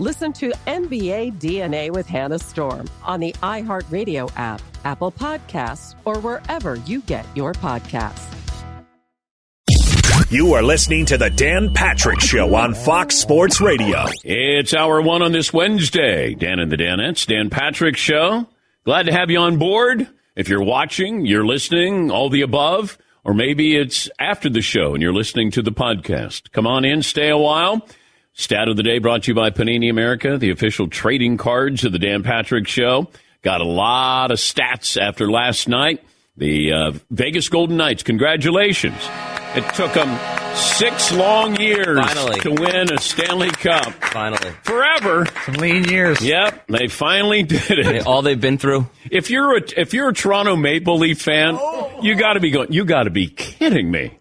Listen to NBA DNA with Hannah Storm on the iHeartRadio app, Apple Podcasts, or wherever you get your podcasts. You are listening to the Dan Patrick Show on Fox Sports Radio. It's hour one on this Wednesday. Dan and the Danettes, Dan Patrick Show. Glad to have you on board. If you're watching, you're listening, all the above, or maybe it's after the show and you're listening to the podcast. Come on in, stay a while. Stat of the day brought to you by Panini America, the official trading cards of the Dan Patrick Show. Got a lot of stats after last night. The uh, Vegas Golden Knights, congratulations. It took them six long years Finally. to win a Stanley Cup. Finally. Forever. Some lean years. Yep, they finally did it. All they've been through. If you're a if you're a Toronto Maple Leaf fan, you got to be going. You got to be kidding me.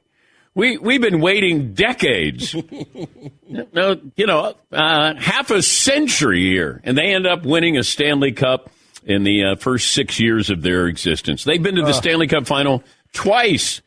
We we've been waiting decades. no, you know, uh, half a century here, and they end up winning a Stanley Cup in the uh, first six years of their existence. They've been to the Stanley Cup final twice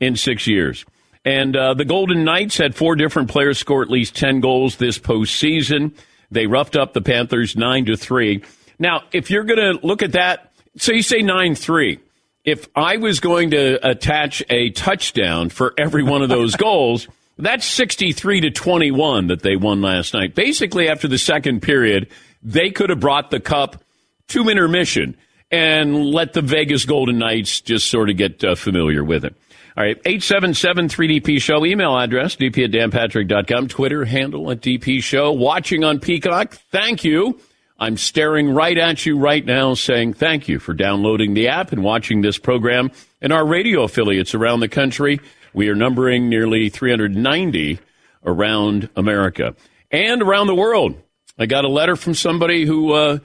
in six years. And uh, the Golden Knights had four different players score at least ten goals this postseason. They roughed up the Panthers nine to three. Now, if you're going to look at that, so you say nine three. If I was going to attach a touchdown for every one of those goals, that's 63 to 21 that they won last night. Basically, after the second period, they could have brought the cup to intermission and let the Vegas Golden Knights just sort of get uh, familiar with it. All right, 877-3DP Show, email address, dp at danpatrick.com, Twitter handle at DP Show, watching on Peacock, thank you. I'm staring right at you right now saying thank you for downloading the app and watching this program and our radio affiliates around the country. We are numbering nearly 390 around America and around the world. I got a letter from somebody who uh,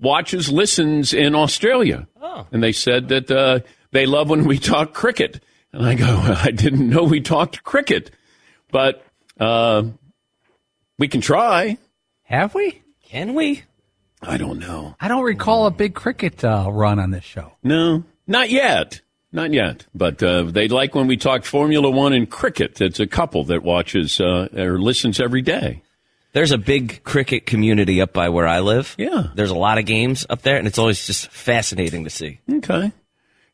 watches, listens in Australia. Oh. And they said that uh, they love when we talk cricket. And I go, I didn't know we talked cricket, but uh, we can try. Have we? Can we? I don't know. I don't recall a big cricket uh, run on this show. No, not yet. Not yet. But uh, they like when we talk Formula One and cricket. It's a couple that watches uh, or listens every day. There's a big cricket community up by where I live. Yeah. There's a lot of games up there, and it's always just fascinating to see. Okay.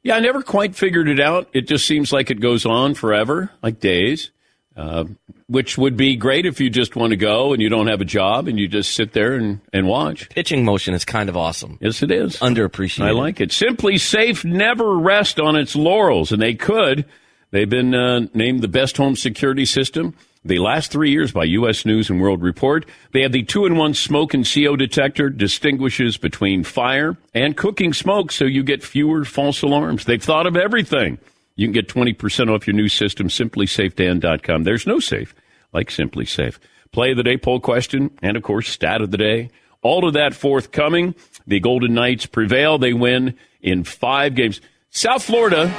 Yeah, I never quite figured it out. It just seems like it goes on forever, like days, uh, which would be great if you just want to go and you don't have a job and you just sit there and, and watch. Pitching motion is kind of awesome. Yes, it is. Underappreciated. I like it. SimpliSafe never rest on its laurels, and they could. They've been uh, named the best home security system the last three years by U.S. News and World Report. They have the two-in-one smoke and CO detector, distinguishes between fire and cooking smoke, so you get fewer false alarms. They've thought of everything. You can get 20% off your new system, simplysafedan.com. There's no safe like SimpliSafe. Play of the day, poll question, and of course, stat of the day. All of that forthcoming. The Golden Knights prevail. They win in five games. South Florida,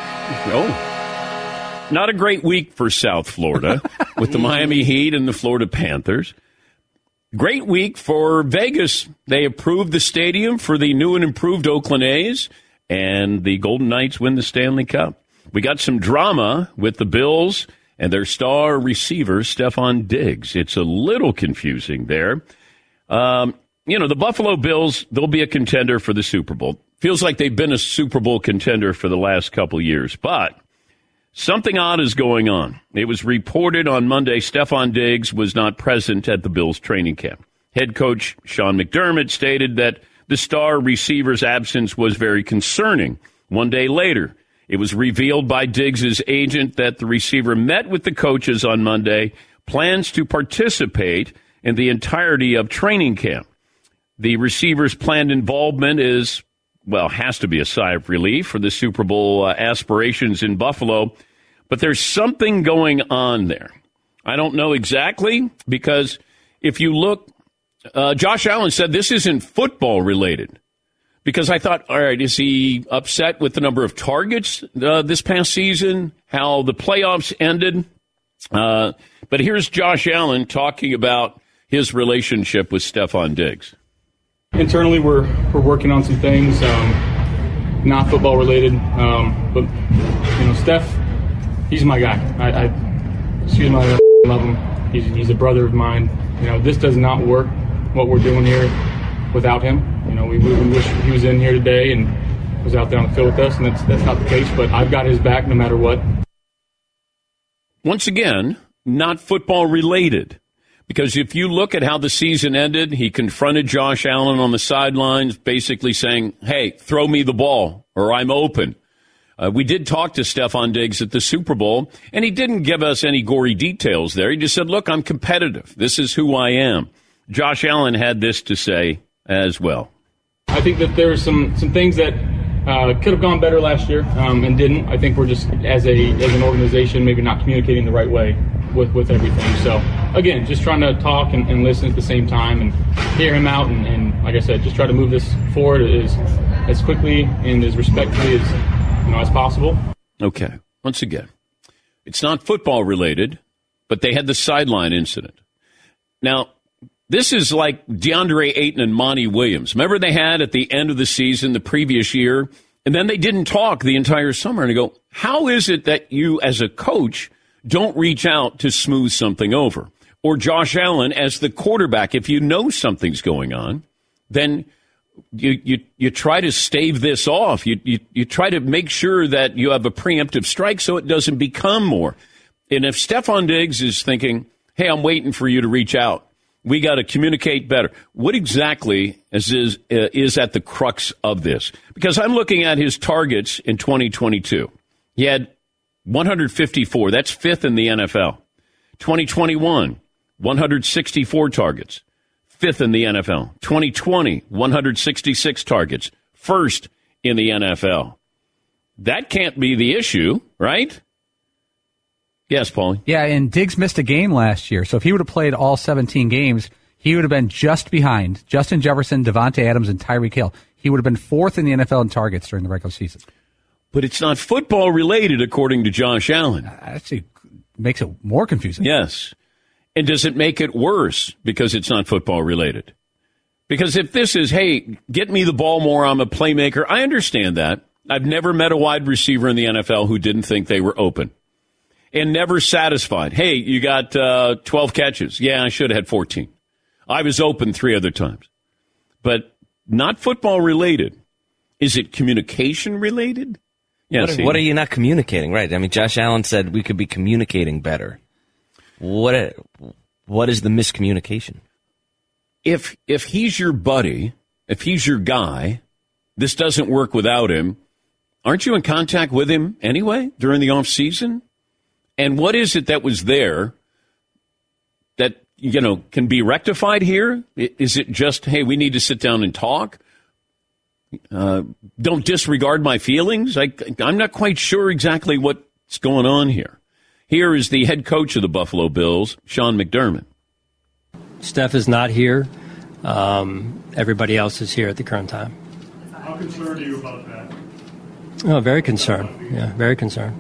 oh, not a great week for South Florida with the Miami Heat and the Florida Panthers. Great week for Vegas. They approved the stadium for the new and improved Oakland A's, and the Golden Knights win the Stanley Cup. We got some drama with the Bills and their star receiver, Stefon Diggs. It's a little confusing there. Um, you know, the Buffalo Bills, they'll be a contender for the Super Bowl. Feels like they've been a Super Bowl contender for the last couple years, but something odd is going on. It was reported on Monday Stefon Diggs was not present at the Bills training camp. Head coach Sean McDermott stated that the star receiver's absence was very concerning. One day later, it was revealed by Diggs' agent that the receiver met with the coaches on Monday, plans to participate in the entirety of training camp. The receiver's planned involvement is, well, has to be a sigh of relief for the Super Bowl uh, aspirations in Buffalo, but there's something going on there. I don't know exactly because if you look, uh, Josh Allen said this isn't football related because I thought, all right, is he upset with the number of targets uh, this past season? How the playoffs ended? Uh, but here's Josh Allen talking about his relationship with Stefon Diggs. Internally, we're we're working on some things, um, not football related, um, but you know, Steph, he's my guy. I, I excuse my I love him. He's he's a brother of mine. You know, this does not work. What we're doing here without him. You know, we, we wish he was in here today and was out there on the field with us, and that's that's not the case. But I've got his back no matter what. Once again, not football related. Because if you look at how the season ended, he confronted Josh Allen on the sidelines, basically saying, Hey, throw me the ball or I'm open. Uh, we did talk to Stefon Diggs at the Super Bowl, and he didn't give us any gory details there. He just said, Look, I'm competitive. This is who I am. Josh Allen had this to say as well. I think that there were some, some things that uh, could have gone better last year um, and didn't. I think we're just, as, a, as an organization, maybe not communicating the right way with, with everything. So, again, just trying to talk and, and listen at the same time and hear him out. And, and, like I said, just try to move this forward as, as quickly and as respectfully as, you know, as possible. Okay. Once again, it's not football related, but they had the sideline incident. Now, this is like DeAndre Ayton and Monty Williams. Remember they had at the end of the season the previous year, and then they didn't talk the entire summer. And I go, how is it that you, as a coach, don't reach out to smooth something over? Or Josh Allen, as the quarterback, if you know something's going on, then you, you, you try to stave this off. You, you, you try to make sure that you have a preemptive strike so it doesn't become more. And if Stefon Diggs is thinking, hey, I'm waiting for you to reach out, we got to communicate better. What exactly is, is, uh, is at the crux of this? Because I'm looking at his targets in 2022. He had 154. That's fifth in the NFL. 2021, 164 targets. Fifth in the NFL. 2020, 166 targets. First in the NFL. That can't be the issue, right? Yes, Paulie. Yeah, and Diggs missed a game last year, so if he would have played all 17 games, he would have been just behind Justin Jefferson, Davante Adams, and Tyreek Hill. He would have been fourth in the NFL in targets during the regular season. But it's not football related, according to Josh Allen. Uh, Actually, makes it more confusing. Yes. And does it make it worse because it's not football related? Because if this is, hey, get me the ball more, I'm a playmaker, I understand that. I've never met a wide receiver in the NFL who didn't think they were open and never satisfied. Hey, you got uh, 12 catches. Yeah, I should have had 14. I was open three other times. But not football related. Is it communication related? Yeah, what, what, are you not communicating? Right. I mean, Josh Allen said we could be communicating better. What what is the miscommunication? If if he's your buddy, if he's your guy, this doesn't work without him. Aren't you in contact with him anyway during the off season? And what is it that was there that you know can be rectified here? Is it just hey, we need to sit down and talk? Uh, don't disregard my feelings. I, I'm not quite sure exactly what's going on here. Here is the head coach of the Buffalo Bills, Sean McDermott. Steph is not here. Um, everybody else is here at the current time. How concerned are you about that? Oh, very concerned. Yeah, very concerned.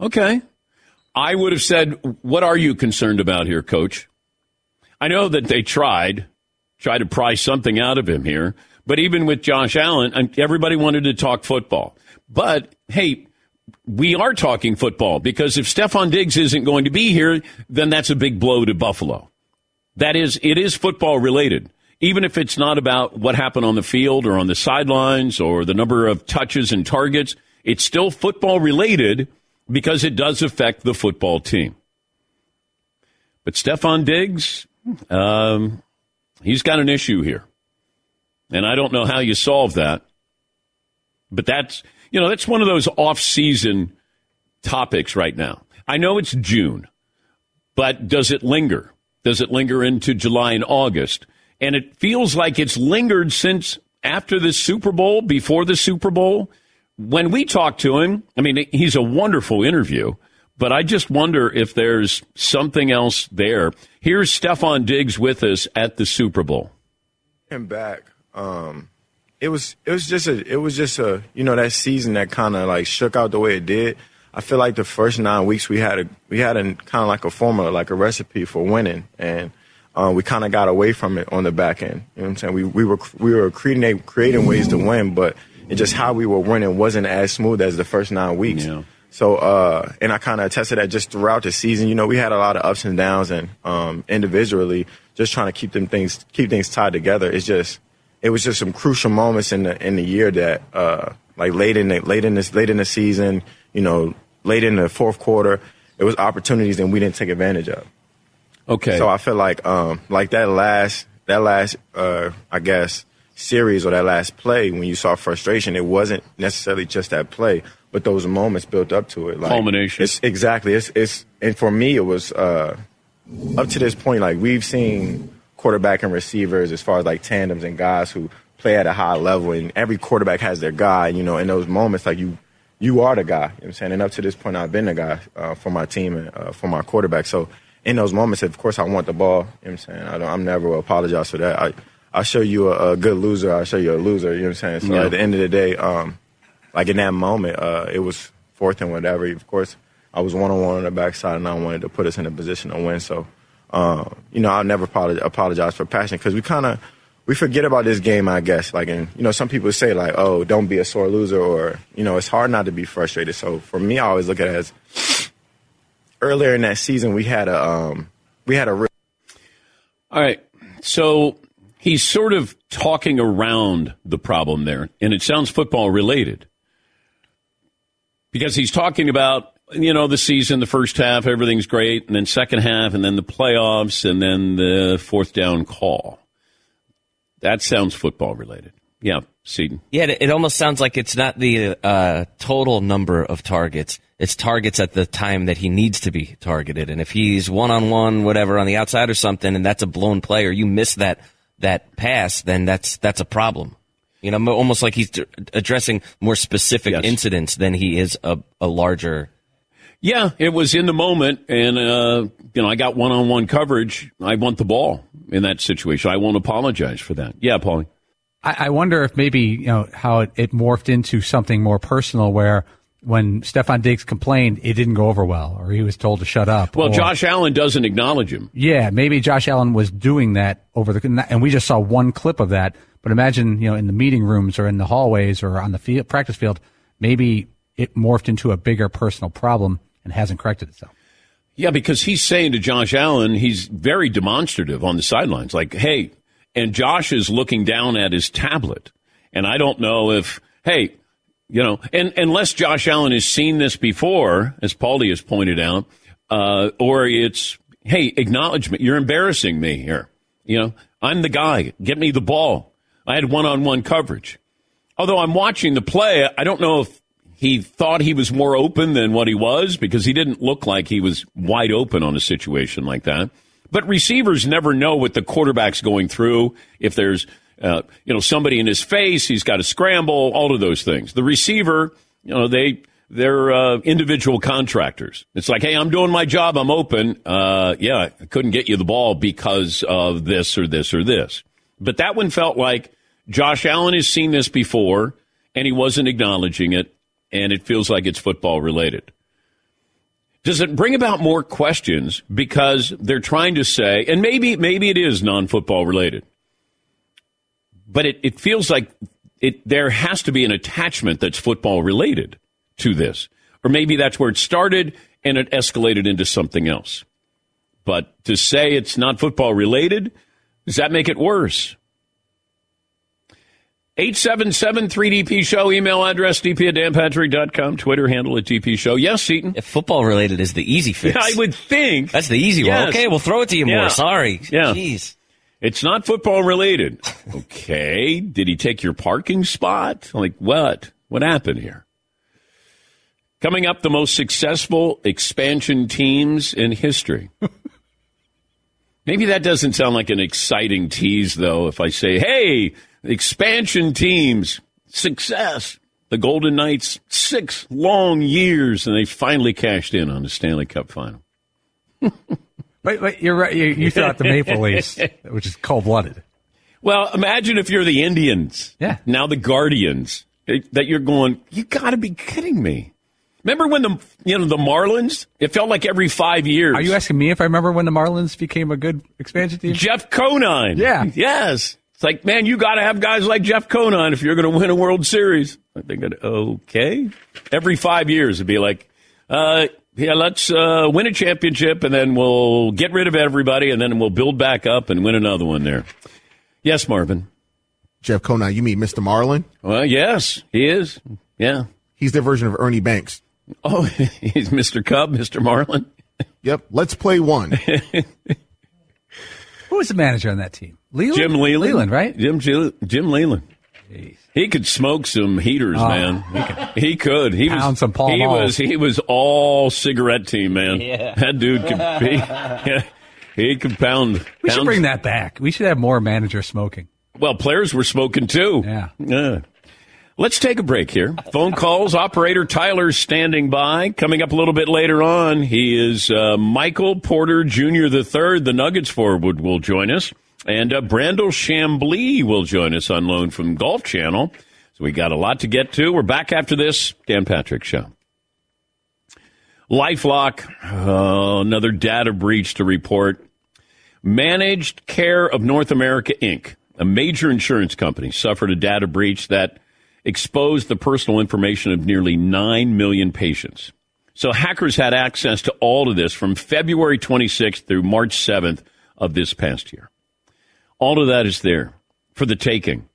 Okay. I would have said, What are you concerned about here, coach? I know that they tried, tried to pry something out of him here, but even with Josh Allen, everybody wanted to talk football. But hey, we are talking football because if Stefon Diggs isn't going to be here, then that's a big blow to Buffalo. That is, it is football related. even if it's not about what happened on the field or on the sidelines or the number of touches and targets, it's still football related because it does affect the football team. But Stefon Diggs, um, he's got an issue here. And I don't know how you solve that. But that's, you know, that's one of those off season topics right now. I know it's June, but does it linger? Does it linger into July and August? And it feels like it's lingered since after the Super Bowl, before the Super Bowl. When we talk to him, I mean, he's a wonderful interview, but I just wonder if there's something else there. Here's Stefon Diggs with us at the Super Bowl. And back, um, it was it was just a it was just a you know that season that kind of like shook out the way it did. I feel like the first nine weeks we had a we had a kind of like a formula, like a recipe for winning, and uh, we kind of got away from it on the back end. You know what I'm saying? We we were we were creating creating ways to win, but it just how we were winning wasn't as smooth as the first nine weeks. Yeah. So, uh, and I kind of attested that just throughout the season. You know, we had a lot of ups and downs, and um, individually, just trying to keep them things keep things tied together. It's just it was just some crucial moments in the in the year that uh, like late in the late in this late in the season, you know, late in the fourth quarter, it was opportunities and we didn't take advantage of. Okay. So I feel like um like that last that last uh I guess series or that last play when you saw frustration, it wasn't necessarily just that play, but those moments built up to it. Like Culmination. It's exactly. It's it's and for me it was uh up to this point, like we've seen quarterback and receivers as far as like tandems and guys who play at a high level and every quarterback has their guy, you know, in those moments like you you are the guy. You know what I'm saying? And up to this point I've been the guy uh, for my team and uh, for my quarterback. So in those moments, of course, I want the ball. You know what I'm saying? I don't, I'm never will apologize for that. I, I show you a, a, good loser. I'll show you a loser. You know what I'm saying? So Yeah. at the end of the day, um, like in that moment, uh, it was fourth and whatever. Of course, I was one on one on the backside, and I wanted to put us in a position to win. So, uh, you know, I'll never apologize, apologize for passion because we kind of we forget about this game, I guess. Like, and you know, some people say like, "Oh, don't be a sore loser," or you know, it's hard not to be frustrated. So for me, I always look at it as earlier in that season we had a um, we had a real All right. So he's sort of talking around the problem there, and it sounds football related because he's talking about you know the season, the first half, everything's great, and then second half, and then the playoffs, and then the fourth down call. That sounds football related. Yeah, Seton. Yeah, it, almost sounds like it's not the uh, total number of targets. It's targets at the time that he needs to be targeted. And if he's one on one, whatever, on the outside or something, and that's a blown play, or you miss that that pass, then that's that's a problem. You know, almost like he's addressing more specific Yes. incidents than he is a, a larger. Yeah, it was in the moment, and uh, you know I got one-on-one coverage. I want the ball in that situation. I won't apologize for that. Yeah, Paulie. I, I wonder if maybe you know how it, it morphed into something more personal, where when Stefon Diggs complained, it didn't go over well, or he was told to shut up. Well, or- Josh Allen doesn't acknowledge him. Yeah, maybe Josh Allen was doing that over the, and we just saw one clip of that. But imagine, you know, in the meeting rooms or in the hallways or on the field, practice field, maybe it morphed into a bigger personal problem and hasn't corrected itself. Yeah, because he's saying to Josh Allen, he's very demonstrative on the sidelines, like, hey, and Josh is looking down at his tablet. And I don't know if, hey, you know, and unless Josh Allen has seen this before, as Paulie has pointed out, uh, or it's, hey, acknowledgement, you're embarrassing me here. You know, I'm the guy. Get me the ball. I had one on one coverage. Although I'm watching the play, I don't know if he thought he was more open than what he was because he didn't look like he was wide open on a situation like that. But receivers never know what the quarterback's going through. If there's, uh, you know, somebody in his face, he's got to scramble, all of those things. The receiver, you know, they, they're uh, individual contractors. It's like, hey, I'm doing my job. I'm open. Uh, yeah, I couldn't get you the ball because of this or this or this. But that one felt like Josh Allen has seen this before and he wasn't acknowledging it, and it feels like it's football related. Does it bring about more questions because they're trying to say, and maybe maybe it is non football related, but it, it feels like it there has to be an attachment that's football related to this. Or maybe that's where it started and it escalated into something else. But to say it's not football related, does that make it worse? 877 3DP Show, email address dp at danpatrick.com, Twitter handle at DP Show. Yes, Seton? If football related is the easy fix. Yeah, I would think. That's the easy Yes. one. Okay, we'll throw it to you Yeah. more. Sorry. Yeah. Jeez. It's not football related. Okay. Did he take your parking spot? Like what? What happened here? Coming up, the most successful expansion teams in history. Maybe that doesn't sound like an exciting tease, though, if I say, hey, expansion teams, success. The Golden Knights, six long years, and they finally cashed in on the Stanley Cup final. Wait, wait, you're right. You, you thought the Maple Leafs, which is cold blooded. Well, imagine if you're the Indians. Yeah. Now the Guardians. That you're going, you got to be kidding me. Remember when the you know the Marlins? It felt like every five years. Are you asking me if I remember when the Marlins became a good expansion team? Jeff Conine? Yeah. Yes. It's like, man, you got to have guys like Jeff Conine if you're going to win a World Series. I think, that okay. Every five years, it'd be like, uh, yeah, let's uh, win a championship, and then we'll get rid of everybody, and then we'll build back up and win another one there. Yes, Marvin. Jeff Conine, you mean Mr. Marlin? Well, yes, he is. Yeah. He's their version of Ernie Banks. Oh, he's Mr. Cub, Mr. Marlin. Yep. Let's play one. Who was the manager on that team? Leyland? Jim Leyland. Leyland, right? Jim Jim, Jim Leyland. He could smoke some heaters, Oh, man. He could. He Pound was. some Pall he was. He was all cigarette team, man. Yeah. That dude could. He, yeah, he could pound. We should bring that back. We should have more manager smoking. Well, players were smoking too. Yeah. Yeah. Let's take a break here. Phone calls. Operator Tyler's standing by. Coming up a little bit later on, he is uh, Michael Porter Jr. the third. The Nuggets forward will join us, and uh, Brandel Chamblee will join us on loan from Golf Channel. So we got a lot to get to. We're back after this Dan Patrick Show. LifeLock, oh, another data breach to report. Managed Care of North America, Inc., a major insurance company, suffered a data breach that exposed the personal information of nearly 9 million patients. So hackers had access to all of this from February 26th through March 7th of this past year. All of that is there for the taking.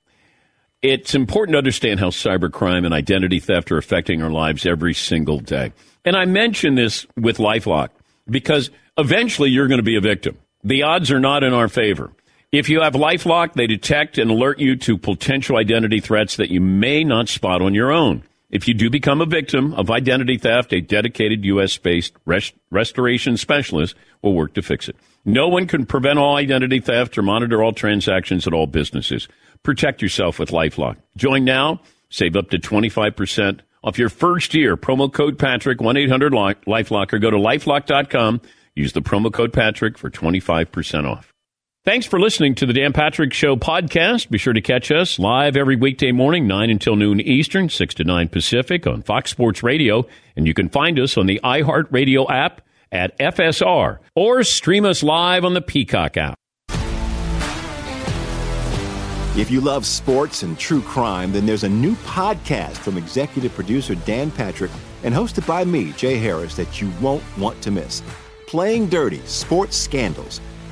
It's important to understand how cybercrime and identity theft are affecting our lives every single day. And I mention this with Lifelock because eventually you're going to be a victim. The odds are not in our favor. If you have Lifelock, they detect and alert you to potential identity threats that you may not spot on your own. If you do become a victim of identity theft, a dedicated U.S. based rest- restoration specialist will work to fix it. No one can prevent all identity theft or monitor all transactions at all businesses. Protect yourself with Lifelock. Join now. Save up to 25% off your first year. Promo code Patrick, 1-800-LIFELOCK or go to lifelock.com. Use the promo code Patrick for 25% off. Thanks for listening to the Dan Patrick Show podcast. Be sure to catch us live every weekday morning, 9 until noon Eastern, 6 to 9 Pacific on Fox Sports Radio. And you can find us on the iHeartRadio app at FSR or stream us live on the Peacock app. If you love sports and true crime, then there's a new podcast from executive producer Dan Patrick and hosted by me, Jay Harris, that you won't want to miss. Playing Dirty Sports Scandals.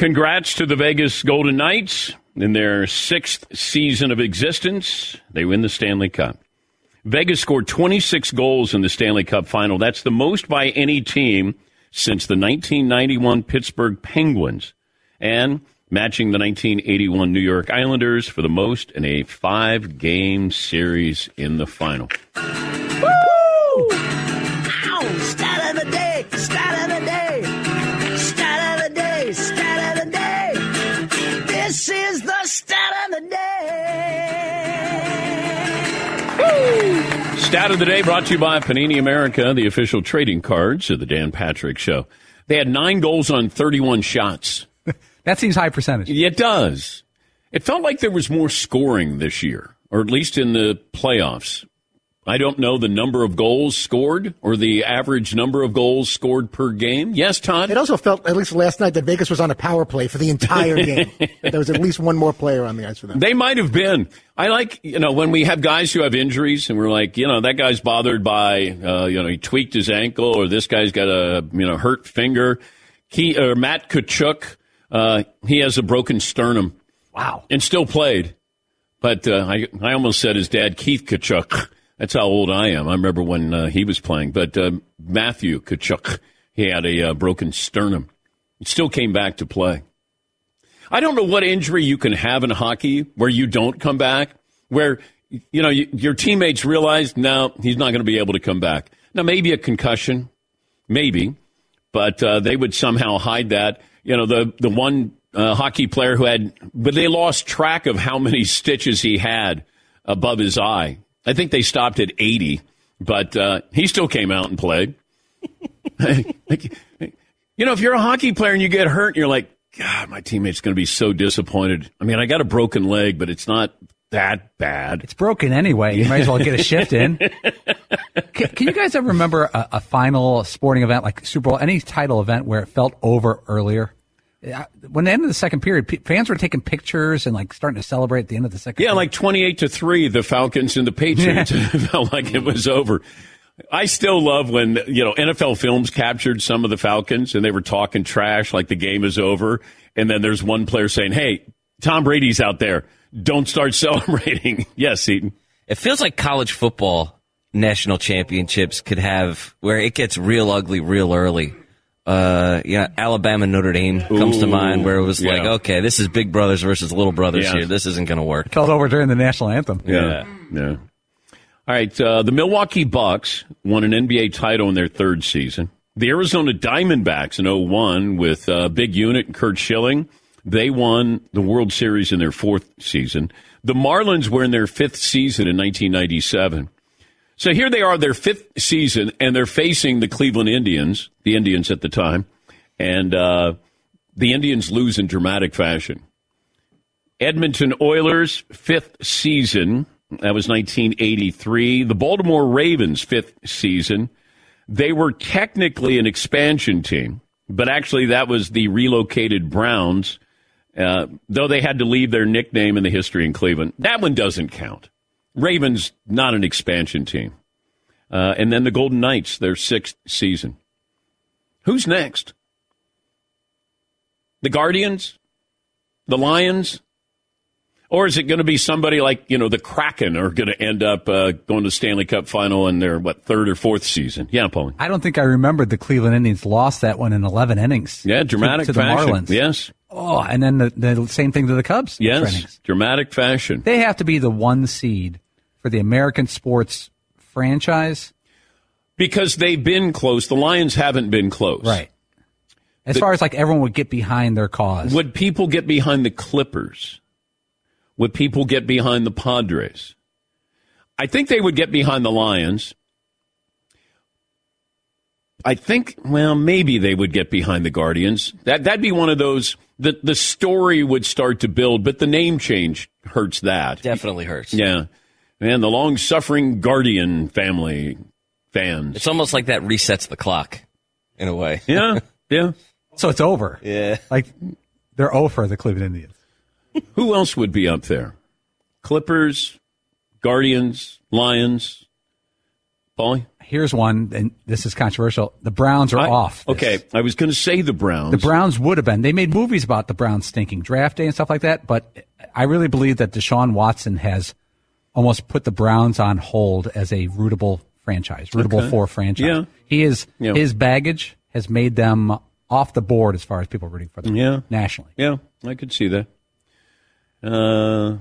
Congrats to the Vegas Golden Knights in their sixth season of existence. They win the Stanley Cup. Vegas scored 26 goals in the Stanley Cup final. That's the most by any team since the 1991 Pittsburgh Penguins and matching the 1981 New York Islanders for the most in a five game series in the final. Woo! Stat of the day brought to you by Panini America, the official trading cards of the Dan Patrick Show. They had nine goals on 31 shots. that seems high percentage. It does. It felt like there was more scoring this year, or at least in the playoffs. I don't know the number of goals scored or the average number of goals scored per game. Yes, Todd? It also felt, at least last night, that Vegas was on a power play for the entire game. there was at least one more player on the ice for them. They might have been. I like, you know, when we have guys who have injuries and we're like, you know, that guy's bothered by, uh, you know, he tweaked his ankle or this guy's got a, you know, hurt finger. He, or Matt Tkachuk, uh, he has a broken sternum. Wow. And still played. But uh, I, I almost said his dad, Keith Tkachuk. That's how old I am. I remember when uh, he was playing. But uh, Matthew Tkachuk, he had a uh, broken sternum. He still came back to play. I don't know what injury you can have in hockey where you don't come back, where you know you, your teammates realize no, he's not going to be able to come back. Now maybe a concussion, maybe, but uh, they would somehow hide that. You know the the one uh, hockey player who had, but they lost track of how many stitches he had above his eye. I think they stopped at 80, but uh, he still came out and played. you know, if you're a hockey player and you get hurt, and you're like, God, my teammate's going to be so disappointed. I mean, I got a broken leg, but it's not that bad. It's broken anyway. You might as well get a shift in. can, can, you guys ever remember a, a final sporting event like Super Bowl, any title event where it felt over earlier? Uh, when the end of the second period, fans were taking pictures and like starting to celebrate at the end of the second. Yeah, period. like twenty-eight to three, the Falcons and the Patriots felt like it was over. I still love when you know NFL Films captured some of the Falcons and they were talking trash like the game is over, and then there's one player saying, "Hey, Tom Brady's out there. Don't start celebrating." yes, Eaton. It feels like college football national championships could have where it gets real ugly real early uh, yeah, Alabama Notre Dame comes Ooh, to mind, where it was yeah. like, okay, this is big brothers versus little brothers Yeah. here. This isn't going to work. Called over during the national anthem. Yeah. Yeah. All right. Uh, the Milwaukee Bucks won an NBA title in their third season. The Arizona Diamondbacks in 01 with uh, Big Unit and Curt Schilling, they won the World Series in their fourth season. The Marlins were in their fifth season in 1997. So here they are, their fifth season, and they're facing the Cleveland Indians, the Indians at the time, and uh, the Indians lose in dramatic fashion. Edmonton Oilers, fifth season. That was 1983. The Baltimore Ravens, fifth season. They were technically an expansion team, but actually that was the relocated Browns, uh, though they had to leave their nickname in the history in Cleveland. That one doesn't count. Ravens, not an expansion team. Uh, and then the Golden Knights, their sixth season. Who's next? The Guardians? The Lions? Or is it going to be somebody like, you know, the Kraken are going to end up uh, going to Stanley Cup final in their, what, third or fourth season? Yeah, Paulie. I don't think I remembered the Cleveland Indians lost that one in 11 innings. Yeah, dramatic to, to the fashion. Marlins. Yes. Oh, and then the, the same thing to the Cubs. Yes. Dramatic fashion. They have to be the one seed for the American sports franchise. Because they've been close. The Lions haven't been close. Right. As The- far as like everyone would get behind their cause. Would people get behind the Clippers? Would people get behind the Padres? I think they would get behind the Lions. I think, well, maybe they would get behind the Guardians. That that'd be one of those. that the story would start to build, but the name change hurts that. Definitely hurts. Yeah, and the long suffering Guardian family fans. It's almost like that resets the clock in a way. Yeah, yeah. So it's over. Yeah. Like they're over the Cleveland Indians. Who else would be up there? Clippers, Guardians, Lions. Paulie? Here's one, and this is controversial. The Browns are I- off. Okay, I was going to say the Browns. The Browns would have been. They made movies about the Browns stinking draft day and stuff like that, but I really believe that Deshaun Watson has almost put the Browns on hold as a rootable franchise, rootable Okay. for franchise. Yeah. He is Yeah. his baggage has made them off the board as far as people rooting for them Yeah. nationally. Yeah, I could see that. Uh,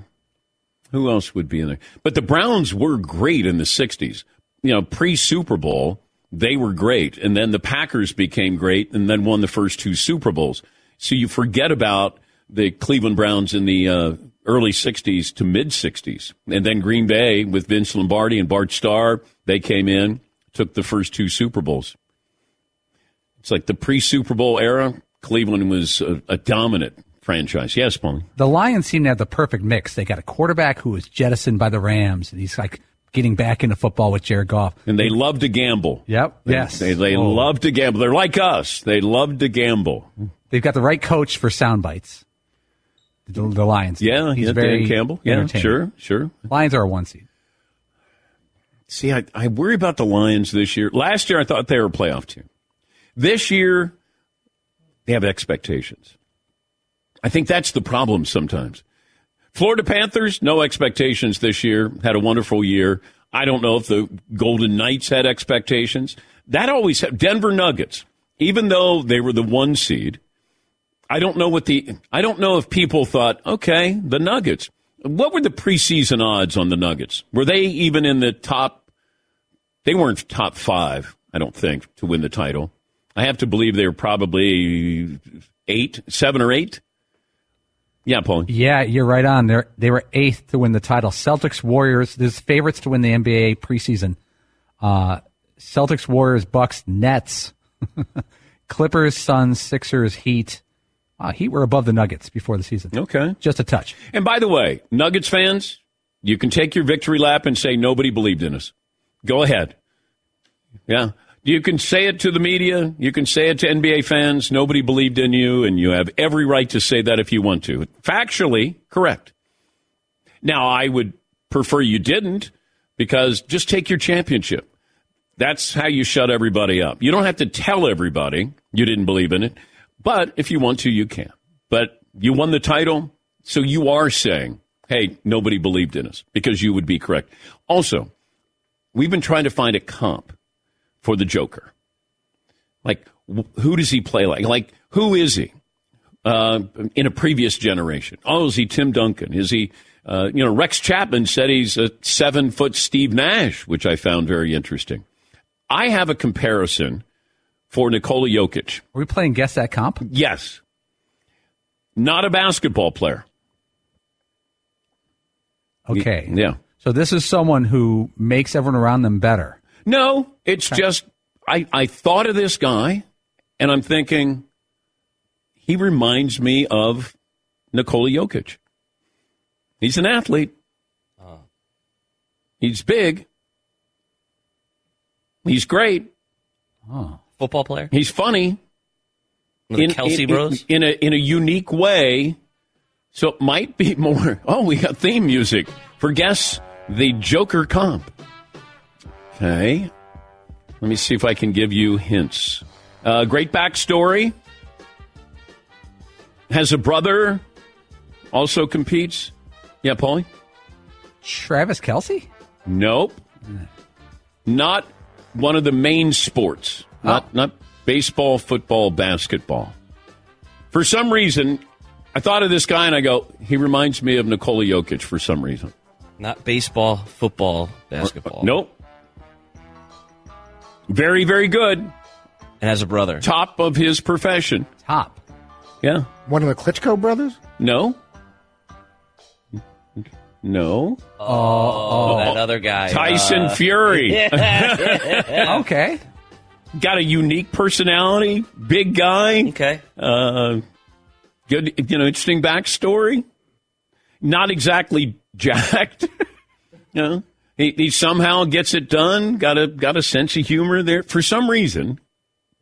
who else would be in there? But the Browns were great in the 60s. You know, pre Super Bowl, they were great. And then the Packers became great and then won the first two Super Bowls. So you forget about the Cleveland Browns in the uh, early 60s to mid 60s. And then Green Bay with Vince Lombardi and Bart Starr, they came in, took the first two Super Bowls. It's like the pre Super Bowl era. Cleveland was a, a dominant franchise. Yes, Paul. The Lions seem to have the perfect mix. They got a quarterback who was jettisoned by the Rams, and he's like getting back into football with Jared Goff. And they love to gamble. Yep. They, yes. They, they Oh. love to gamble. They're like us. They love to gamble. They've got the right coach for sound bites. The, the Lions. Yeah, he's yeah, very Dan Campbell. Yeah, sure, sure. Lions are a one seed. See, I, I worry about the Lions this year. Last year, I thought they were a playoff team. This year, they have expectations. I think that's the problem sometimes. Florida Panthers, no expectations this year, had a wonderful year. I don't know if the Golden Knights had expectations. That always had Denver Nuggets, even though they were the one seed. I don't know what the I don't know if people thought, okay, the Nuggets. What were the preseason odds on the Nuggets? Were they even in the top they weren't top 5, I don't think, to win the title. I have to believe they were probably 8, 7 or 8. Yeah, Paul. Yeah, you're right on. They they were eighth to win the title. Celtics, Warriors. There's favorites to win the NBA preseason. Uh, Celtics, Warriors, Bucks, Nets, Clippers, Suns, Sixers, Heat. Uh, Heat were above the Nuggets before the season. Okay, just a touch. And by the way, Nuggets fans, you can take your victory lap and say nobody believed in us. Go ahead. Yeah. You can say it to the media. You can say it to NBA fans. Nobody believed in you, and you have every right to say that if you want to. Factually correct. Now, I would prefer you didn't because just take your championship. That's how you shut everybody up. You don't have to tell everybody you didn't believe in it, but if you want to, you can. But you won the title, so you are saying, hey, nobody believed in us because you would be correct. Also, we've been trying to find a comp for the Joker. Like, wh- who does he play like? Like, who is he uh, in a previous generation? Oh, is he Tim Duncan? Is he, uh, you know, Rex Chapman said he's a seven foot Steve Nash, which I found very interesting. I have a comparison for Nikola Jokic. Are we playing guess that comp? Yes. Not a basketball player. Okay. Yeah. So this is someone who makes everyone around them better. No, it's just I, I thought of this guy and I'm thinking he reminds me of Nikola Jokic. He's an athlete. Uh-huh. He's big. He's great. Football player? He's funny. One of the Kelce Bros? In, a in a unique way. So it might be more. Oh, we got theme music for guess the Joker comp. Okay. Let me see if I can give you hints. Uh, great backstory. Has a brother. Also competes. Yeah, Paulie? Travis Kelce? Nope. Not one of the main sports. Not not baseball, football, basketball. For some reason, I thought of this guy and I go, he reminds me of Nikola Jokic for some reason. Not baseball, football, basketball. Nope. Very, very good. And has a brother. Top of his profession. Top. Yeah. One of the Klitschko brothers? No. No. Oh, that other guy. Tyson uh, Fury. yeah. okay. Got a unique personality, big guy. Okay. Uh, good, you know, interesting backstory. Not exactly jacked. you know, he, he somehow gets it done. Got a got a sense of humor there for some reason.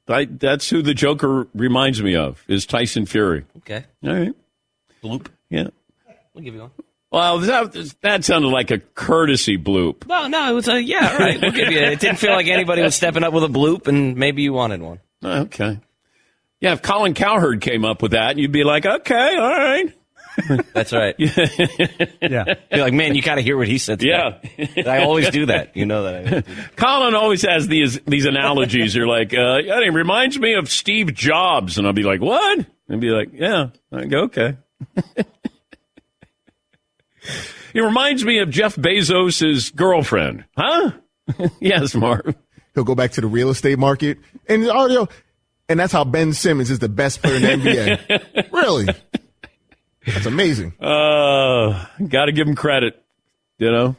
I, that's who the Joker reminds me of is Tyson Fury. Okay. All right. Bloop. Yeah. We'll give you one. Well, that, that sounded like a courtesy bloop. No, no, it was a yeah. All right, we'll give you. It didn't feel like anybody was stepping up with a bloop, and maybe you wanted one. Okay. Yeah, if Colin Cowherd came up with that, you'd be like, okay, all right. That's right. yeah. You're like, man, you got to hear what he said. Yeah. I always do that. You know that. I always that. Colin always has these these analogies. You're like, uh, yeah, it reminds me of Steve Jobs, and I'll be like, what? And be like, yeah. I go, okay. it reminds me of Jeff Bezos' girlfriend, huh? yes, Marv. He'll go back to the real estate market, and oh, and that's how Ben Simmons is the best player in the NBA. really, that's amazing. Uh, got to give him credit. You know,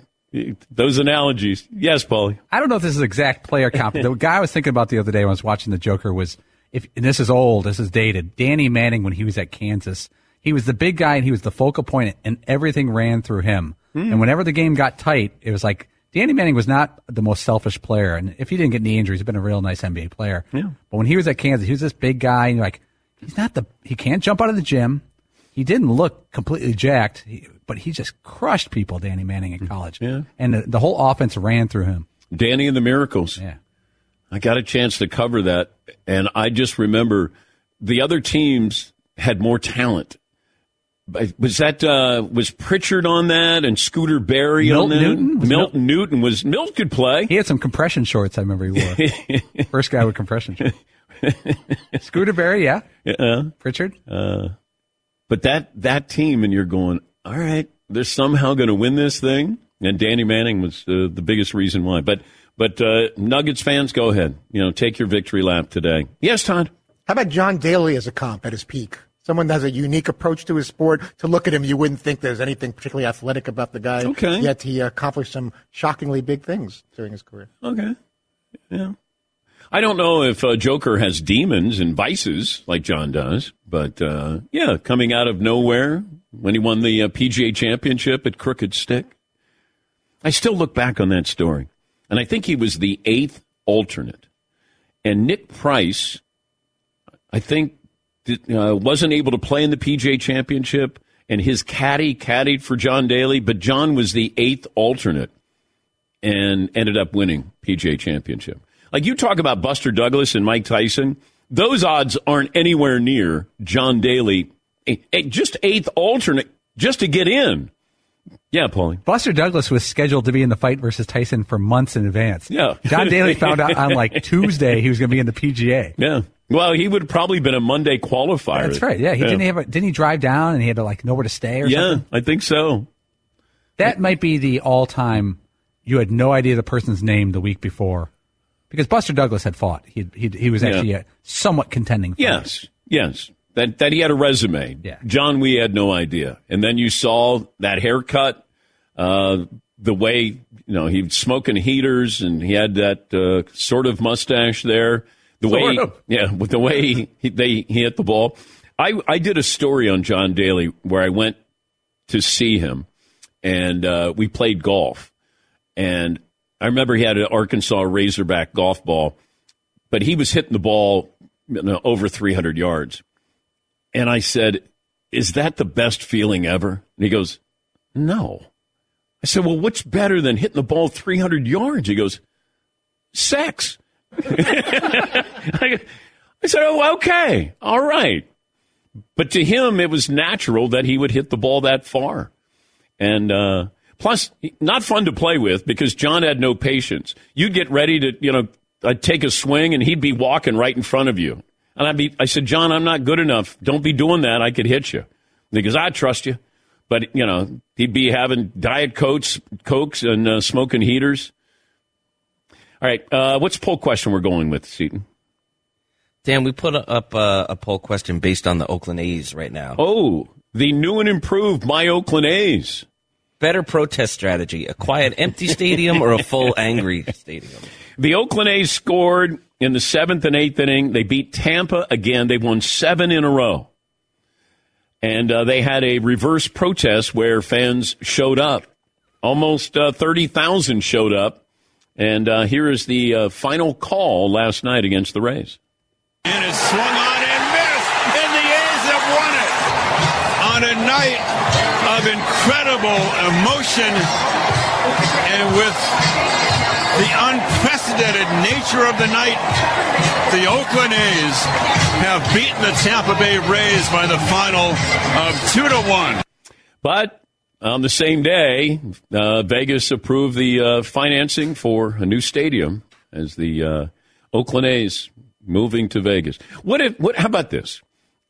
those analogies. Yes, Paulie. I don't know if this is exact player comp. the guy I was thinking about the other day when I was watching the Joker was if and this is old, this is dated. Danny Manning when he was at Kansas, he was the big guy and he was the focal point, and everything ran through him. And whenever the game got tight, it was like Danny Manning was not the most selfish player, and if he didn't get any injuries, he's been a real nice NBA player. Yeah. But when he was at Kansas, he was this big guy, and you're like, he's not the he can't jump out of the gym. He didn't look completely jacked, but he just crushed people. Danny Manning in college, Yeah. and the, the whole offense ran through him. Danny and the Miracles. Yeah. I got a chance to cover that, and I just remember the other teams had more talent. Was that uh, was Pritchard on that and Scooter Barry on Milton that? Newton? Was Milton Newton was Milt could play. He had some compression shorts. I remember he wore. First guy with compression shorts. Scooter Barry, yeah. Yeah. Pritchard. Uh, but that that team, and you're going, all right, they're somehow going to win this thing. And Danny Manning was uh, the biggest reason why. But but uh, Nuggets fans, go ahead. You know, take your victory lap today. Yes, Todd. How about John Daly as a comp at his peak? Someone that has a unique approach to his sport. To look at him, you wouldn't think there's anything particularly athletic about the guy. Okay. Yet he accomplished some shockingly big things during his career. Okay. Yeah. I don't know if uh, Joker has demons and vices like John does, but uh, yeah, coming out of nowhere when he won the uh, PGA Championship at Crooked Stick. I still look back on that story, and I think he was the eighth alternate. And Nick Price, I think, uh, wasn't able to play in the PGA Championship, and his caddy caddied for John Daly, but John was the eighth alternate and ended up winning PGA Championship. Like you talk about Buster Douglas and Mike Tyson, those odds aren't anywhere near John Daly, just eighth alternate just to get in. Yeah, Paulie. Buster Douglas was scheduled to be in the fight versus Tyson for months in advance. Yeah. John Daly found out on like Tuesday he was going to be in the PGA. Yeah. Well, he would have probably been a Monday qualifier. That's right. Yeah, he didn't have. A, didn't he drive down and he had to like nowhere to stay or Yeah, something? I think so. That might be the all-time. You had no idea the person's name the week before, because Buster Douglas had fought. He he, he was Yeah. actually a somewhat contending. Yes, yes. That that he had a resume. Yeah. John, we had no idea. And then you saw that haircut, uh, the way you know he was smoking heaters, and he had that uh, sort of mustache there. The way, of. yeah, with the way he, he they he hit the ball. I I did a story on John Daly where I went to see him, and uh, we played golf. And I remember he had an Arkansas Razorback golf ball, but he was hitting the ball you know, over 300 yards. And I said, Is that the best feeling ever? And he goes, No. I said, Well, what's better than hitting the ball 300 yards? He goes, Sex. I, said, Oh, okay. All right. But to him, it was natural that he would hit the ball that far. And uh, plus, not fun to play with because John had no patience. You'd get ready to, you know, I'd take a swing and he'd be walking right in front of you. And I'd be, I said, John, I'm not good enough. Don't be doing that. I could hit you. Because I trust you. But, you know, he'd be having diet coats, cokes and uh, smoking heaters. All right. Uh, what's the poll question we're going with, Seton? Dan, we put up uh, a poll question based on the Oakland A's right now. Oh, the new and improved My Oakland A's. Better protest strategy: a quiet, empty stadium or a full, angry stadium? The Oakland A's scored in the seventh and eighth inning. They beat Tampa again. They won seven in a row. And uh, they had a reverse protest where fans showed up. Almost uh, 30,000 showed up. And uh, here is the uh, final call last night against the Rays. And it's swung on and missed, and the A's have won it on a night of incredible emotion and with the unprecedented nature of the night. The Oakland A's have beaten the Tampa Bay Rays by the final of two to one. But on the same day, uh, Vegas approved the uh, financing for a new stadium as the uh, Oakland A's moving to Vegas. What if? What? How about this?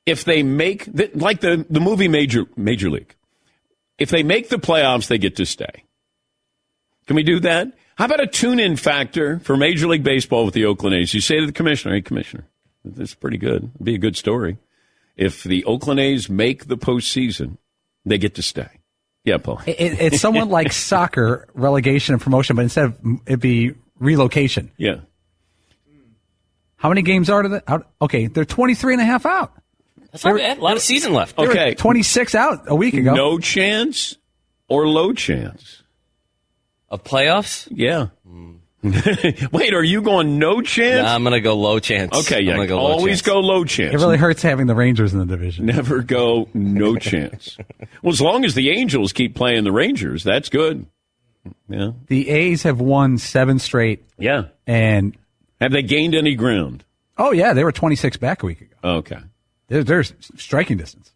If they make the, like the the movie Major Major League, if they make the playoffs, they get to stay. Can we do that? How about a tune-in factor for Major League Baseball with the Oakland A's? You say to the commissioner, "Hey, commissioner, this is pretty good. It'd be a good story. If the Oakland A's make the postseason, they get to stay." Yeah, Paul. It, it's somewhat like soccer relegation and promotion, but instead of it'd be relocation. Yeah. How many games are there? Out? Okay, they're 23 and a half out. That's not bad. A lot of season left. Okay. 26 out a week ago. No chance or low chance of playoffs. Yeah. Wait, are you going no chance? Nah, I'm going to go low chance. Okay, yeah. I'm gonna go always chance. go low chance. It really hurts having the Rangers in the division. Never go no chance. well, as long as the Angels keep playing the Rangers, that's good. Yeah. The A's have won seven straight. Yeah. And have they gained any ground? Oh yeah, they were 26 back a week ago. Okay. They're, they're striking distance.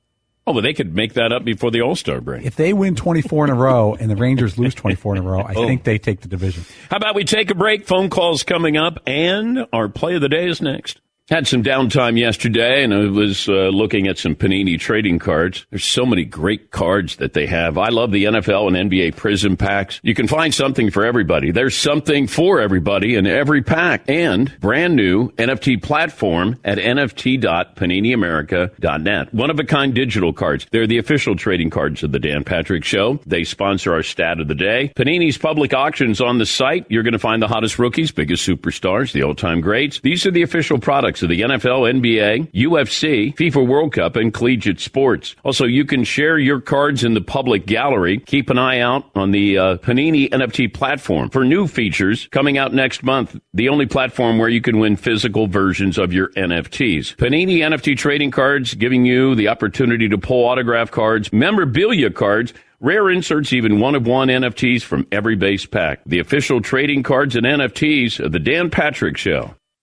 Oh, but they could make that up before the All Star break. If they win 24 in a row and the Rangers lose 24 in a row, I Oh. think they take the division. How about we take a break? Phone calls coming up, and our play of the day is next. Had some downtime yesterday, and I was uh, looking at some Panini trading cards. There's so many great cards that they have. I love the NFL and NBA Prism packs. You can find something for everybody. There's something for everybody in every pack, and brand new NFT platform at nft.paniniamerica.net. One of a kind digital cards. They're the official trading cards of the Dan Patrick Show. They sponsor our stat of the day. Panini's public auctions on the site. You're going to find the hottest rookies, biggest superstars, the all-time greats. These are the official products of the NFL, NBA, UFC, FIFA World Cup, and collegiate sports. Also, you can share your cards in the public gallery. Keep an eye out on the uh, Panini NFT platform for new features coming out next month. The only platform where you can win physical versions of your NFTs. Panini NFT trading cards giving you the opportunity to pull autograph cards, memorabilia cards, Rare inserts, even one of one NFTs from every base pack. The official trading cards and NFTs of the Dan Patrick Show.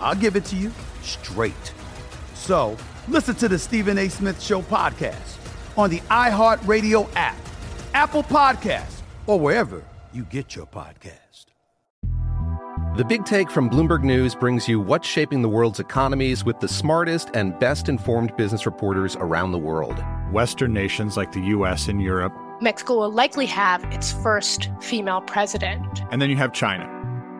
I'll give it to you straight. So, listen to the Stephen A. Smith Show podcast on the iHeartRadio app, Apple Podcasts, or wherever you get your podcast. The Big Take from Bloomberg News brings you what's shaping the world's economies with the smartest and best informed business reporters around the world. Western nations like the U.S. and Europe. Mexico will likely have its first female president. And then you have China.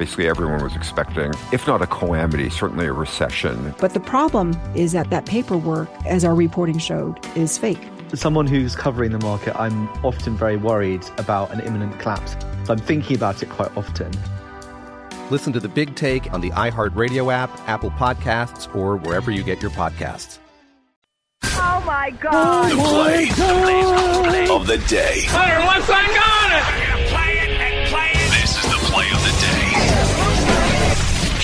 Basically, everyone was expecting, if not a calamity, certainly a recession. But the problem is that that paperwork, as our reporting showed, is fake. As someone who's covering the market, I'm often very worried about an imminent collapse. So I'm thinking about it quite often. Listen to the big take on the iHeartRadio app, Apple Podcasts, or wherever you get your podcasts. Oh my God! The play, the play of the day. Hunter, what's I got it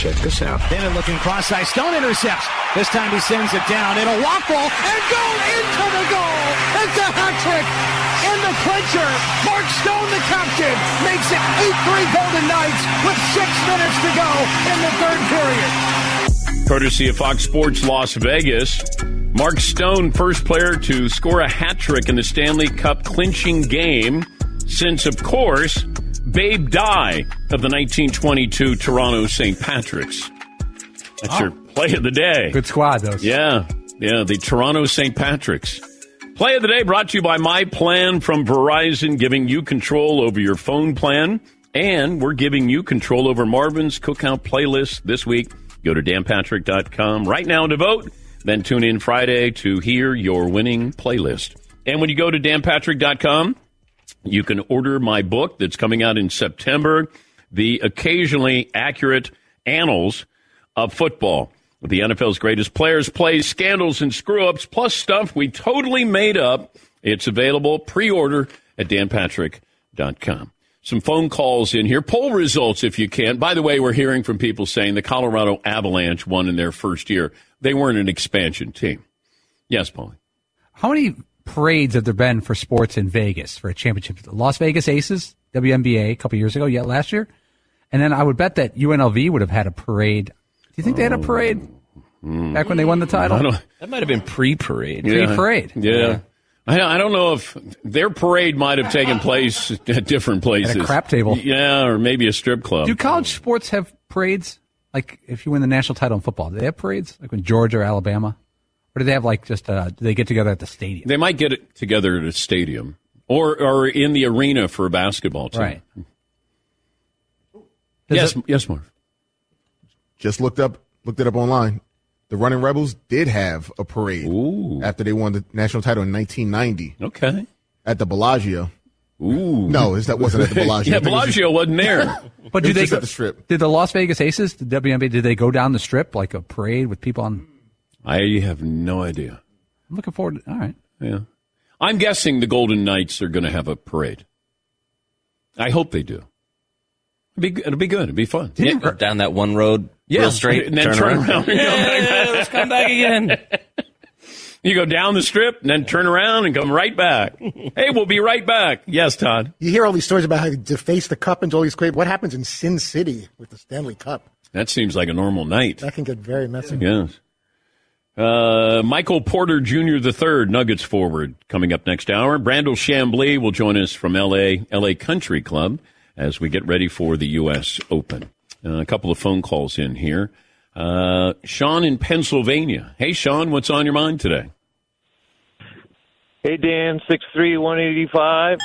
Check this out. Bennett looking cross-eye. Stone intercepts. This time he sends it down. It'll waffle and go into the goal. It's a hat trick in the clincher. Mark Stone, the captain, makes it 8-3 Golden Knights with six minutes to go in the third period. Courtesy of Fox Sports Las Vegas, Mark Stone, first player to score a hat trick in the Stanley Cup clinching game since, of course, Babe Dye of the 1922 Toronto St. Patrick's. That's Oh. your play of the day. Good squad, those. Yeah, yeah, the Toronto St. Patrick's. Play of the day brought to you by My Plan from Verizon, giving you control over your phone plan. And we're giving you control over Marvin's Cookout playlist this week. Go to danpatrick.com right now to vote. Then tune in Friday to hear your winning playlist. And when you go to danpatrick.com, you can order my book that's coming out in September, The Occasionally Accurate Annals of Football. With the NFL's greatest players, plays, scandals, and screw ups, plus stuff we totally made up. It's available pre order at danpatrick.com. Some phone calls in here. Poll results, if you can. By the way, we're hearing from people saying the Colorado Avalanche won in their first year. They weren't an expansion team. Yes, Paulie. How many parades have there been for sports in Vegas for a championship? The Las Vegas Aces, WNBA, a couple years ago, yet last year. And then I would bet that UNLV would have had a parade. Do you think they had a oh. parade back when they won the hmm. title? That might have been pre-parade. Pre-parade. Yeah. I, I don't know if their parade might have taken place at different places. A crap table. Yeah, or maybe a strip club. Do college sports have parades? Like if you win the national title in football, do they have parades? Like when Georgia or Alabama? Or do they have like just, uh, do they get together at the stadium? They might get it together at a stadium or or in the arena for a basketball team. Right. Yes, yes, Marv. Just looked up, looked it up online. The Running Rebels did have a parade after they won the national title in 1990. Okay. At the Bellagio. Ooh. No, that wasn't at the Bellagio. yeah, I was- Bellagio wasn't there. But do was they just go, at the strip? Did the Las Vegas Aces, the WNBA, did they go down the strip like a parade with people on? I have no idea. I'm looking forward. To, all right. Yeah. I'm guessing the Golden Knights are going to have a parade. I hope they do. It'll be, it'll be good. It'll be fun. Yeah, go down that one road, Yeah, real straight, and then turn around and go Yeah, let's come back again. You go down the strip and then turn around and come right back. hey, we'll be right back. Yes, Todd. You hear all these stories about how they deface the cup and do all these crazy. What happens in Sin City with the Stanley Cup? That seems like a normal night. That can get very messy. Yes. Uh, Michael Porter Jr. the third, Nuggets forward, coming up next hour. Brandel Chamblee will join us from LA, LA Country Club as we get ready for the U.S. Open. Uh, a couple of phone calls in here. Uh, Sean in Pennsylvania. Hey, Sean, what's on your mind today? Hey, Dan, six three one eighty five.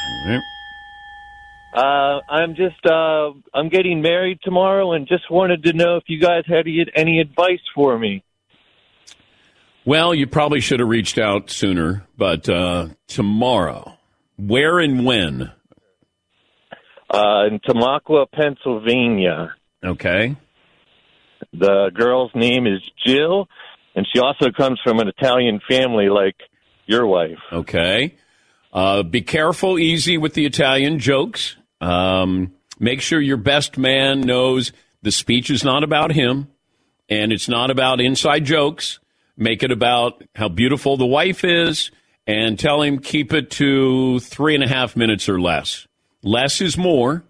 Uh, I'm just uh, I'm getting married tomorrow, and just wanted to know if you guys had any- any advice for me. Well, you probably should have reached out sooner, but uh, tomorrow, where and when? Uh, in Tamaqua, Pennsylvania. Okay. The girl's name is Jill, and she also comes from an Italian family like your wife. Okay. Uh, be careful, easy with the Italian jokes. Um, make sure your best man knows the speech is not about him and it's not about inside jokes. Make it about how beautiful the wife is and tell him keep it to three and a half minutes or less. Less is more.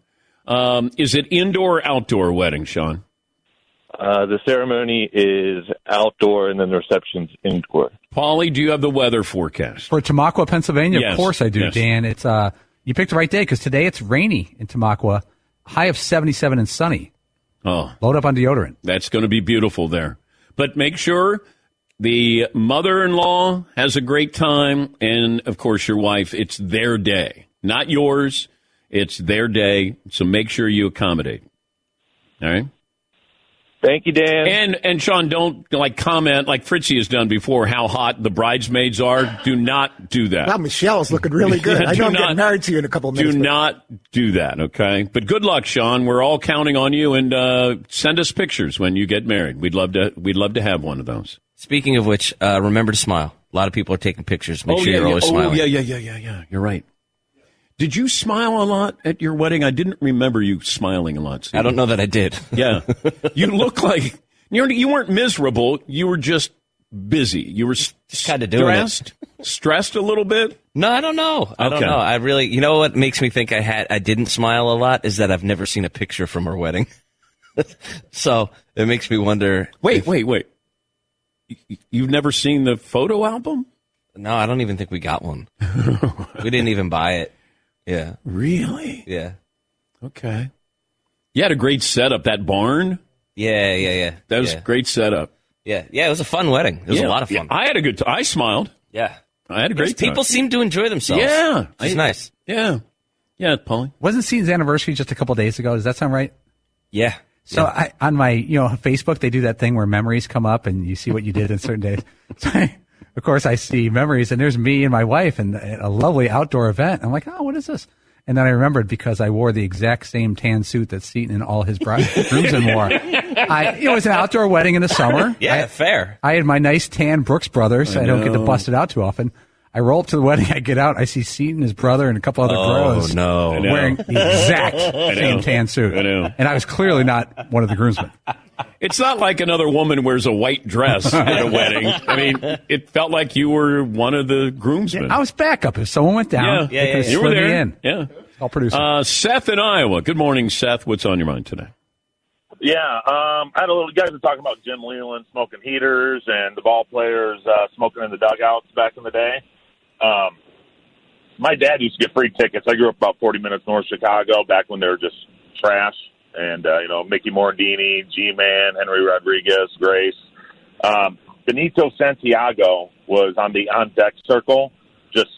Um, is it indoor or outdoor wedding, Sean? Uh, the ceremony is outdoor, and then the reception's indoor. Paulie, do you have the weather forecast? For Tamaqua, Pennsylvania, Yes, of course I do, yes. Dan. It's uh, you picked the right day because today it's rainy in Tamaqua, high of 77 and sunny. Oh, Load up on deodorant. That's going to be beautiful there. But make sure the mother in law has a great time. And of course, your wife, it's their day, not yours. It's their day. So make sure you accommodate. All right. Thank you, Dan. And and Sean, don't like comment like Fritzy has done before how hot the bridesmaids are. Do not do that. Wow, Michelle's looking really good. Yeah, I do know I'm not- getting married to you in a couple of minutes. Do but- not do that, okay? But good luck, Sean. We're all counting on you, and uh, send us pictures when you get married. We'd love to. We'd love to have one of those. Speaking of which, uh, remember to smile. A lot of people are taking pictures. Make sure yeah, you're yeah. always oh, smiling. yeah, yeah, yeah, yeah, yeah. You're right. Did you smile a lot at your wedding? I didn't remember you smiling a lot. I don't know that I did. Yeah, you look like you you weren't miserable. You were just busy. You were just kinda doing it. stressed, stressed a little bit. No, I don't know. I don't know. I really, you know what makes me think I had, I didn't smile a lot is that I've never seen a picture from her wedding. so it makes me wonder. Wait, wait, wait. You- You've never seen the photo album? No, I don't even think we got one. we didn't even buy it. Yeah. Really? Yeah. Okay. You had a great setup. That barn. Yeah, yeah, yeah. That was yeah. great setup. Yeah, yeah. It was a fun wedding. It was Yeah. a lot of Yeah, fun. I had a good. T- I smiled. Yeah. I had a great. People time. seem to enjoy themselves. Yeah, It's I- nice. Yeah, yeah, Paulie. Wasn't Seton's anniversary just a couple days ago? Does that sound right? Yeah. So I, on my, you know, Facebook, they do that thing where memories come up and you see what you did in certain days. So I, of course, I see memories and there's me and my wife and a lovely outdoor event. I'm like, oh, what is this? And then I remembered because I wore the exact same tan suit that Seton and all his groomsmen wore. I, it was an outdoor wedding in the summer. Yeah, I, fair. I had my nice tan Brooks Brothers. I I, don't get to bust it out too often. I roll up to the wedding. I get out. I see Seton, his brother, and a couple other Oh, grows no. I wearing the exact same tan suit. I know. And I was clearly not one of the groomsmen. It's not like another woman wears a white dress at a wedding. I mean, it felt like you were one of the groomsmen. I was backup. If someone went down, Yeah, they yeah, yeah. you were there. in. Yeah. I'll produce it. Uh, Seth in Iowa. Good morning, Seth. What's on your mind today? Yeah, um, I had a little. You guys were talking about Jim Leyland smoking heaters and the ball players uh, smoking in the dugouts back in the day. Um, my dad used to get free tickets. I grew up about 40 minutes north of Chicago back when they were just trash. And, uh, you know, Mickey Morandini, G-Man, Henry Rodriguez, Grace. Um, Benito Santiago was on the on-deck circle just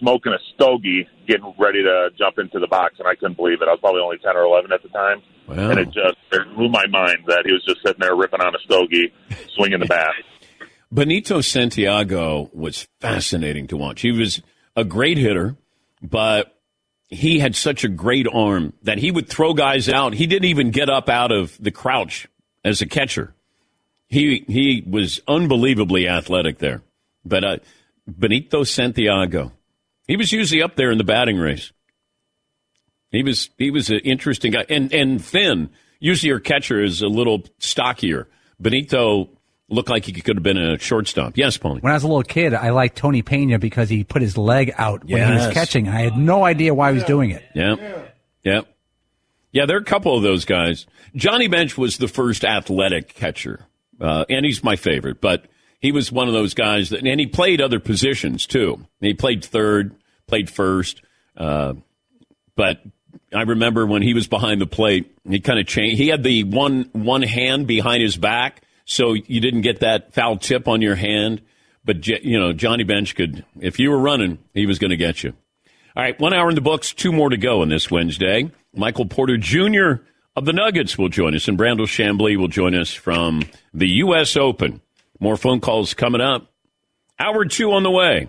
smoking a stogie, getting ready to jump into the box, and I couldn't believe it. I was probably only 10 or 11 at the time. Wow. And it just it blew my mind that he was just sitting there ripping on a stogie, swinging the bat. Benito Santiago was fascinating to watch. He was a great hitter, but he had such a great arm that he would throw guys out. He didn't even get up out of the crouch as a catcher. He he was unbelievably athletic there. But uh, Benito Santiago, he was usually up there in the batting race. He was he was an interesting guy and and thin. Usually your catcher is a little stockier. Benito looked like he could have been a shortstop. Yes, Paulie. when I was a little kid, I liked Tony Pena because he put his leg out when he was catching. I had no idea why he was doing it. Yeah. Yeah. Yeah, there are a couple of those guys. Johnny Bench was the first athletic catcher, uh, and he's my favorite, but he was one of those guys that, and he played other positions too. He played third, played first, uh, but I remember when he was behind the plate, he kind of changed. He had the one one hand behind his back, so you didn't get that foul tip on your hand. But you know, Johnny Bench could, if you were running, he was going to get you. All right, one hour in the books, two more to go on this Wednesday. Michael Porter Jr. of the Nuggets will join us, and Brandel Chamblee will join us from the U.S. Open. More phone calls coming up. Hour two on the way.